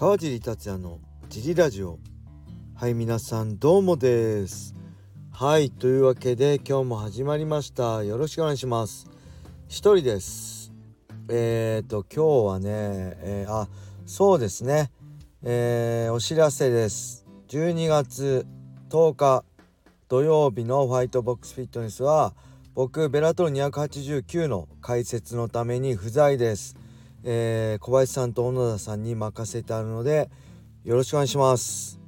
川尻達也のジリラジオ。はい皆さんどうもです。はいというわけで今日も始まりました。よろしくお願いします。一人です。えっ、ー、と今日はね、えー、あそうですね。えー、お知らせです。12月10日土曜日のホワイトボックスフィットネスは僕ベラトル289の解説のために不在です。えー、小林さんと小野田さんに任せてあるのでよろしくお願いします。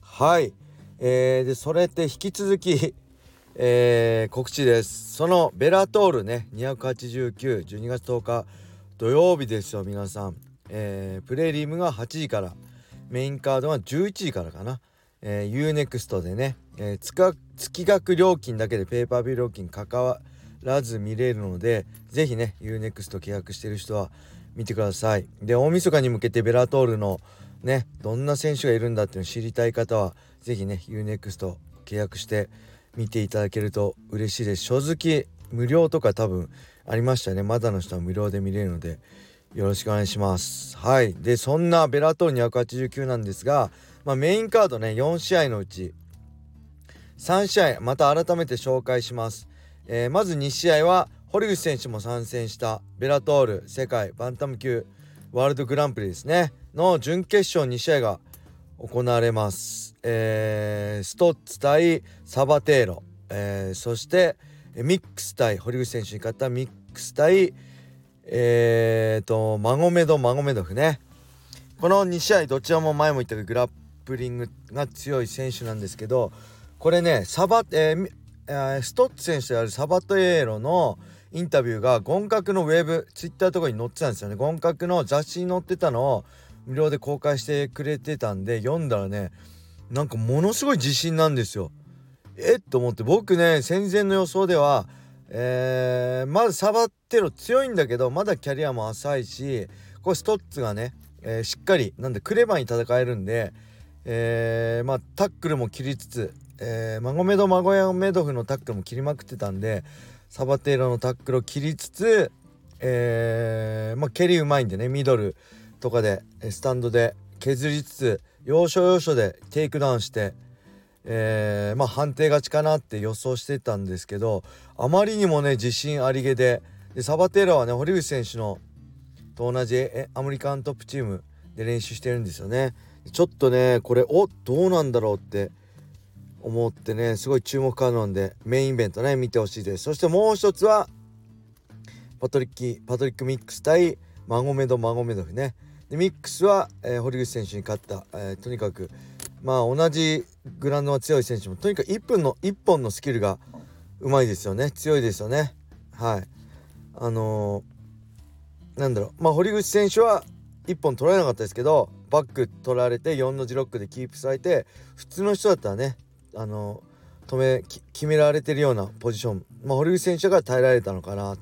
はい。えー、でそれって引き続きえー、告知です。そのベラトールね28912月10日土曜日ですよ皆さん、えー、プレリームが8時からメインカードが11時からかな、えー、UNEXT でね、えー、月額料金だけでペーパービュー料金関わらず見れるので是非ね UNEXT 契約してる人は見てください。で大晦日に向けてベラトールのねどんな選手がいるんだっていうのを知りたい方は是非ね UNEXT 契約して見ていただけると嬉しいです。正直無料とか多分ありましたね。まだの人は無料で見れるのでよろしくお願いします。はい。でそんなベラトール289なんですが、まあ、メインカードね4試合のうち3試合また改めて紹介します、えー、まず2試合は堀口選手も参戦したベラトール世界バンタム級ワールドグランプリですね。の準決勝2試合が行われます、えー、ストッツ対サバテーロ、えー、そしてミックス対堀口選手に勝ったミックス対えーとマゴメドマゴメドフね。この2試合どちらも前も言ったけどグラップリングが強い選手なんですけどこれねサバ、えー、ストッツ選手であるサバテーロのインタビューがゴンのウェブツイッターとかに載ってたんですよね。ゴンの雑誌に載ってたのを無料で公開してくれてたんで読んだらねなんかものすごい自信なんですよ。えっ？と思って。僕ね戦前の予想ではえー、まずサバテロ強いんだけどまだキャリアも浅いしこれストッツがね、えー、しっかりなんでクレバーに戦えるんで、えー、まあタックルも切りつつ、えー、マゴメドマゴメドフのタックルも切りまくってたんでサバテーラのタックルを切りつつ、えー、まあ、蹴りうまいんでねミドルとかでスタンドで削りつつ要所要所でテイクダウンして、えー、まあ、判定勝ちかなって予想してたんですけどあまりにもね自信ありげででサバテーラはね堀口選手のと同じアメリカントップチームで練習してるんですよね。ちょっとねこれおどうなんだろうって思ってねすごい注目可能でメインイベントね見てほしいです。そしてもう一つはパトリッキパトリック・ミックス対マゴメド・マゴメドフね。でミックスは、えー、堀口選手に勝った、えー、とにかくまあ同じグラウンドが強い選手もとにかく1分の1本のスキルがうまいですよね。強いですよね。はい。あのー、なんだろう。まあ堀口選手は1本取られなかったですけどバック取られて4の字ロックでキープされて普通の人だったらねあの止め決められてるようなポジション、まあ、堀口選手が耐えられたのかな。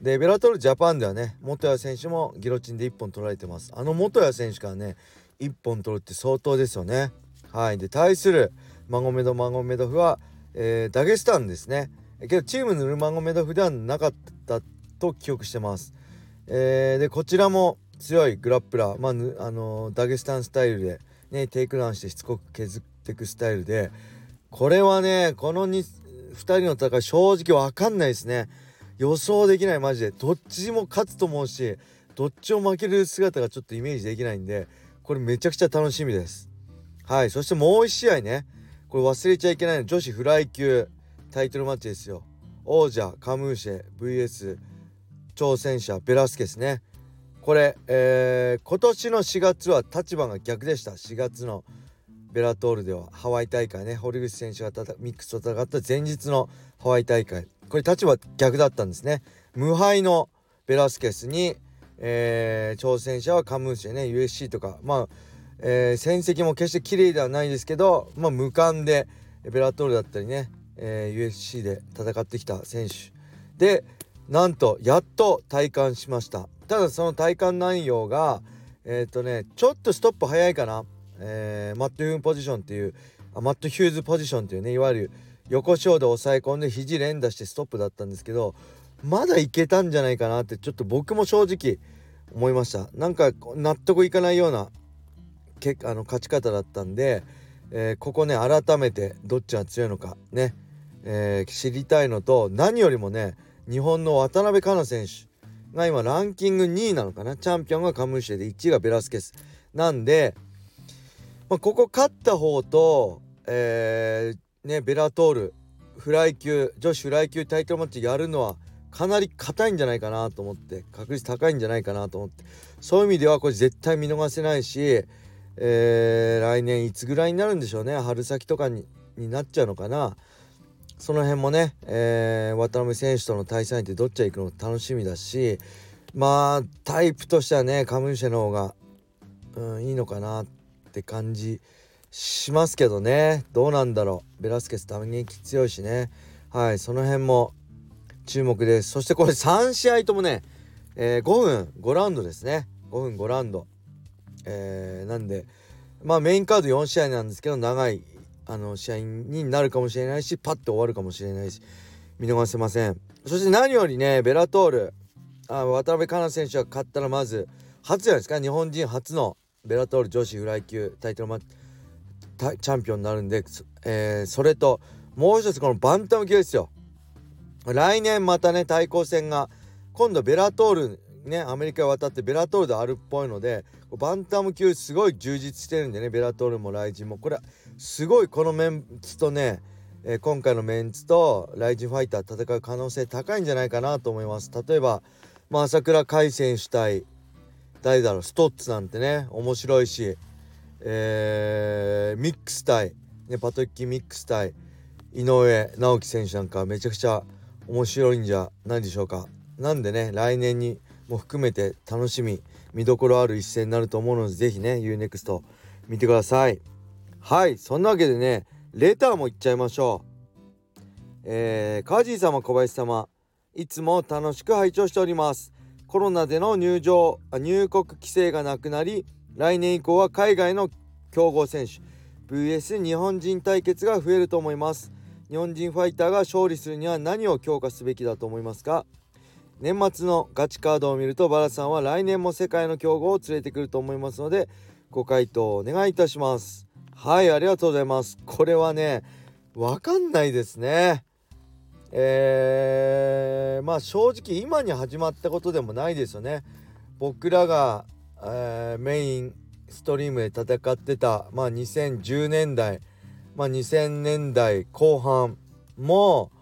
でベラトルジャパンではね元谷選手もギロチンで1本取られてます。あの元谷選手からね1本取るって相当ですよね。はい。で対するマゴメドマゴメドフは、えー、ダゲスタンですね。けどチームのヌルマゴメドフではなかったと記憶してます、えー、でこちらも強いグラップラー、まあ、あの、ダゲスタンスタイルでねテイクダウンしてしつこく削ってくスタイルでこれはねこの 2, 2人の戦い正直わかんないですね。予想できないマジで。どっちも勝つと思うしどっちも負ける姿がちょっとイメージできないんでこれめちゃくちゃ楽しみです。はいそしてもう1試合ね。これ忘れちゃいけないの。女子フライ級タイトルマッチですよ。王者カムーシェ VS 挑戦者ベラスケスね。これ、えー、今年の4月は立場が逆でした。4月の。ベラトールではハワイ大会ね堀口選手がミックスと戦った前日のハワイ大会。これ立場逆だったんですね。無敗のベラスケスに、えー、挑戦者はカムーシェね USC とかまあ、えー、戦績も決して綺麗ではないですけど、まあ、無冠でベラトールだったりね、えー、USC で戦ってきた選手。でなんとやっと体感しました。ただその体感内容がえっ、とねちょっとストップ早いかな。えー、マット・ヒューンポジションっていうあマット・ヒューズポジションっていうねいわゆる横ショーで抑え込んで肘連打してストップだったんですけどまだいけたんじゃないかなってちょっと僕も正直思いました。なんか納得いかないようなけあの勝ち方だったんで、えー、ここね改めてどっちが強いのかね、えー、知りたいのと何よりもね日本の渡辺香奈選手が今ランキング2位なのかな。チャンピオンがカムシェで1位がベラスケス。なんで、まあ、ここ勝った方と、えー、ねベラトールフライ級女子フライ級タイトルマッチやるのはかなり硬いんじゃないかなと思って確率高いんじゃないかなと思ってそういう意味ではこれ絶対見逃せないし、えー、来年いつぐらいになるんでしょうね春先とかにになっちゃうのかな。その辺もね、えー、渡辺選手との対戦相手どっちへ行くのか楽しみだしまあタイプとしてはねカムシェの方が、うん、いいのかな。ってって感じしますけどね。どうなんだろう。ベラスケス打撃強いしね。はいその辺も注目です。そしてこれ3試合ともね、えー、5分5ラウンドですね。5分5ラウンド、えー、なんでまあメインカード4試合なんですけど長いあの試合になるかもしれないしパッと終わるかもしれないし見逃せません。そして何よりねベラトールあ渡辺香奈選手が勝ったらまず初じゃないですか。日本人初のベラトール女子フライ級タイトルマチャンピオンになるんで、えー、それともう一つこのバンタム級ですよ。来年またね対抗戦が今度ベラトールねアメリカへ渡ってベラトールであるっぽいのでバンタム級すごい充実してるんでねベラトールもライジンも。これすごいこのメンツとね、えー、今回のメンツとライジンファイター戦う可能性高いんじゃないかなと思います。例えば、まあ、朝倉海選手対誰だろう？ストッツなんてね。面白いし、えー、ミックス対、ね、パトリッキー・ミックス対。井上直樹選手なんかめちゃくちゃ面白いんじゃないでしょうか。なんでね来年にも含めて楽しみ見どころある一戦になると思うので是非ね UNEXT 見てください。はいそんなわけでねレターもいっちゃいましょう。えー、カージー様小林様いつも楽しく拝聴しております。コロナでの入場入国規制がなくなり来年以降は海外の強豪選手 VS 日本人対決が増えると思います。日本人ファイターが勝利するには何を強化すべきだと思いますか？年末のガチカードを見るとバラさんは来年も世界の強豪を連れてくると思いますのでご回答お願いいたします。はいありがとうございます。これはねわかんないですね。えー、まあ正直今に始まったことでもないですよね。僕らが、えー、メインストリームで戦ってたまあ2010年代まあ、2000年代後半も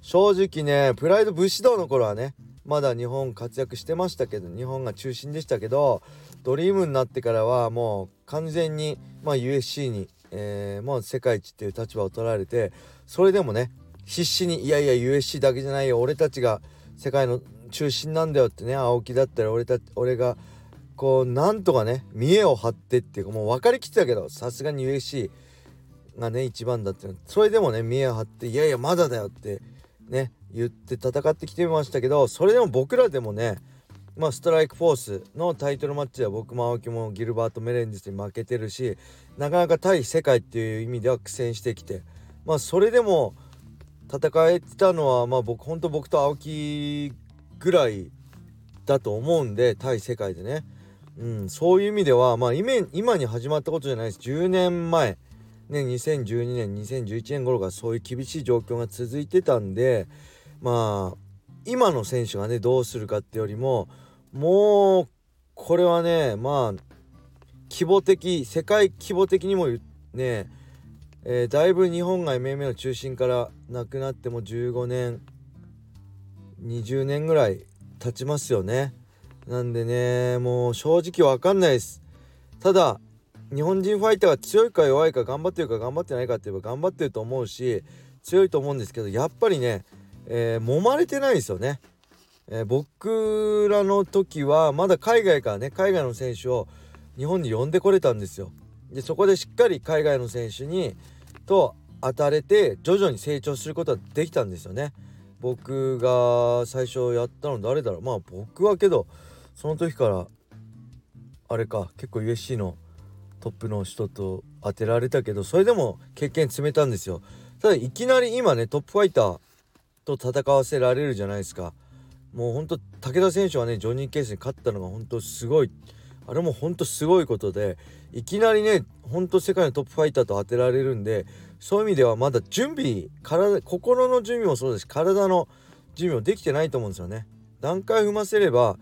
正直ねプライド武士道の頃はねまだ日本活躍してましたけど日本が中心でしたけどドリームになってからはもう完全に、まあ、USC に、えー、もう世界一っていう立場を取られてそれでもね必死にいやいや USC だけじゃないよ。俺たちが世界の中心なんだよってね。青木だったら俺た俺がこうなんとかね見栄を張ってっていうかもう分かりきってたけどさすがに USC がね一番だってそれでもね見え張っていやいやまだだよってね言って戦ってきてましたけどそれでも僕らでもねまあストライクフォースのタイトルマッチでは僕も青木もギルバート・メレンデスに負けてるしなかなか対世界っていう意味では苦戦してきてまあそれでも戦えてたのはまあ僕ほんと僕と青木ぐらいだと思うんで対世界でね、うん、そういう意味ではまあ今に始まったことじゃないです。10年前。ね、2012年2011年頃からそういう厳しい状況が続いてたんでまあ今の選手がねどうするかってよりももうこれはねまあ規模的世界規模的にもね、えー、だいぶ日本が MMA の中心からなくなっても15年20年ぐらい経ちますよねなんでねもう正直わかんないですただ日本人ファイターが強いか弱いか頑張ってるか頑張ってないかって言えば頑張ってると思うし強いと思うんですけどやっぱりね、えー、揉まれてないですよね。えー、僕らの時はまだ海外からね海外の選手を日本に呼んでこれたんですよ。でそこでしっかり海外の選手にと当たれて徐々に成長することはできたんですよね。僕が最初やったの誰だろう。まあ僕はけどその時からあれか結構 USC のトップの人と当てられたけどそれでも経験詰めたんですよ。ただいきなり今ねトップファイターと戦わせられるじゃないですか。もうほんと武田選手はねジョニー・ケースに勝ったのが本当すごい。あれもほんとすごいことでいきなりねほんと世界のトップファイターと当てられるんでそういう意味ではまだ準備体心の準備もそうですし体の準備もできてないと思うんですよね。段階踏ませれば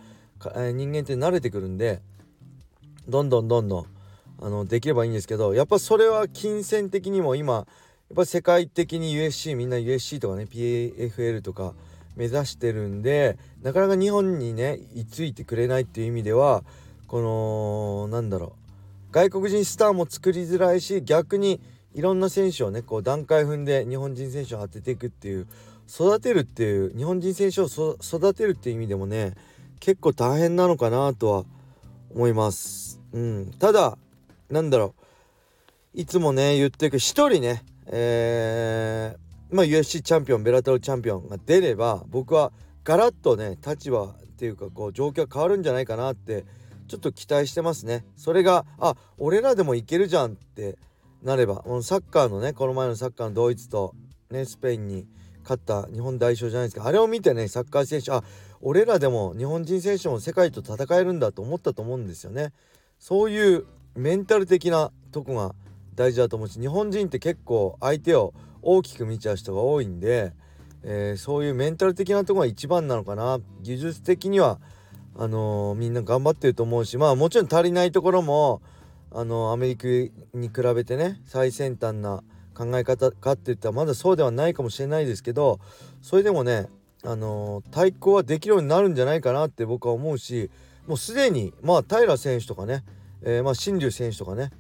え人間って慣れてくるんでどんどんどんどんあのできればいいんですけどやっぱそれは金銭的にも今やっぱ世界的に USC みんな USC とかね PFL とか目指してるんでなかなか日本にね居ついてくれないっていう意味ではこのなんだろう。外国人スターも作りづらいし逆にいろんな選手をねこう段階踏んで日本人選手を当てていくっていう育てるっていう日本人選手を育てるっていう意味でもね結構大変なのかなとは思います。うん、ただなんだろう。いつもね言ってるけど一人ねえー、まあ USC チャンピオンベラトルチャンピオンが出れば僕はガラッとね立場っていうかこう状況変わるんじゃないかなってちょっと期待してますね。それがあ俺らでもいけるじゃんってなればサッカーのねこの前のサッカーのドイツと、ね、スペインに勝った日本代表じゃないですかあれを見てねサッカー選手あ俺らでも日本人選手も世界と戦えるんだと思ったと思うんですよね。そういうメンタル的なとこが大事だと思うし日本人って結構相手を大きく見ちゃう人が多いんで、えー、そういうメンタル的なとこが一番なのかな技術的にはあのー、みんな頑張ってると思うしまあもちろん足りないところもあのー、アメリカに比べてね最先端な考え方かって言ったらまだそうではないかもしれないですけどそれでもねあの対抗はできるようになるんじゃないかなって僕は思うしもうすでにまあ平選手とかね、えー、まあ新竜選手とかね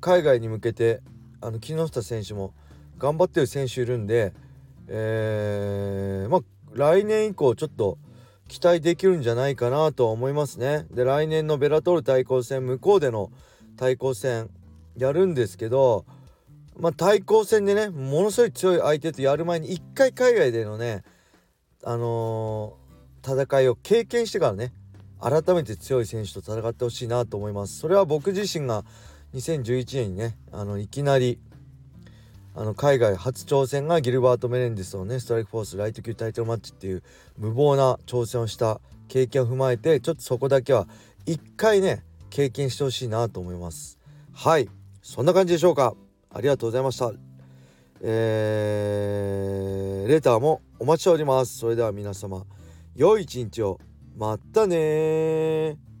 海外に向けてあの木下選手も頑張ってる選手いるんで、えー、まあ来年以降ちょっと期待できるんじゃないかなとは思いますね。で来年のベラトール対抗戦向こうでの対抗戦やるんですけどまあ対抗戦でねものすごい強い相手とやる前に一回海外でのねあのー、戦いを経験してからね改めて強い選手と戦ってほしいなと思います。それは僕自身が2011年にねあのいきなりあの海外初挑戦がギルバート・メレンデスのねストライクフォースライト級タイトルマッチっていう無謀な挑戦をした経験を踏まえてちょっとそこだけは一回ね経験してほしいなと思います。はい。そんな感じでしょうか。ありがとうございました。えー、レターもお待ちしております。それでは皆様良い一日を。またね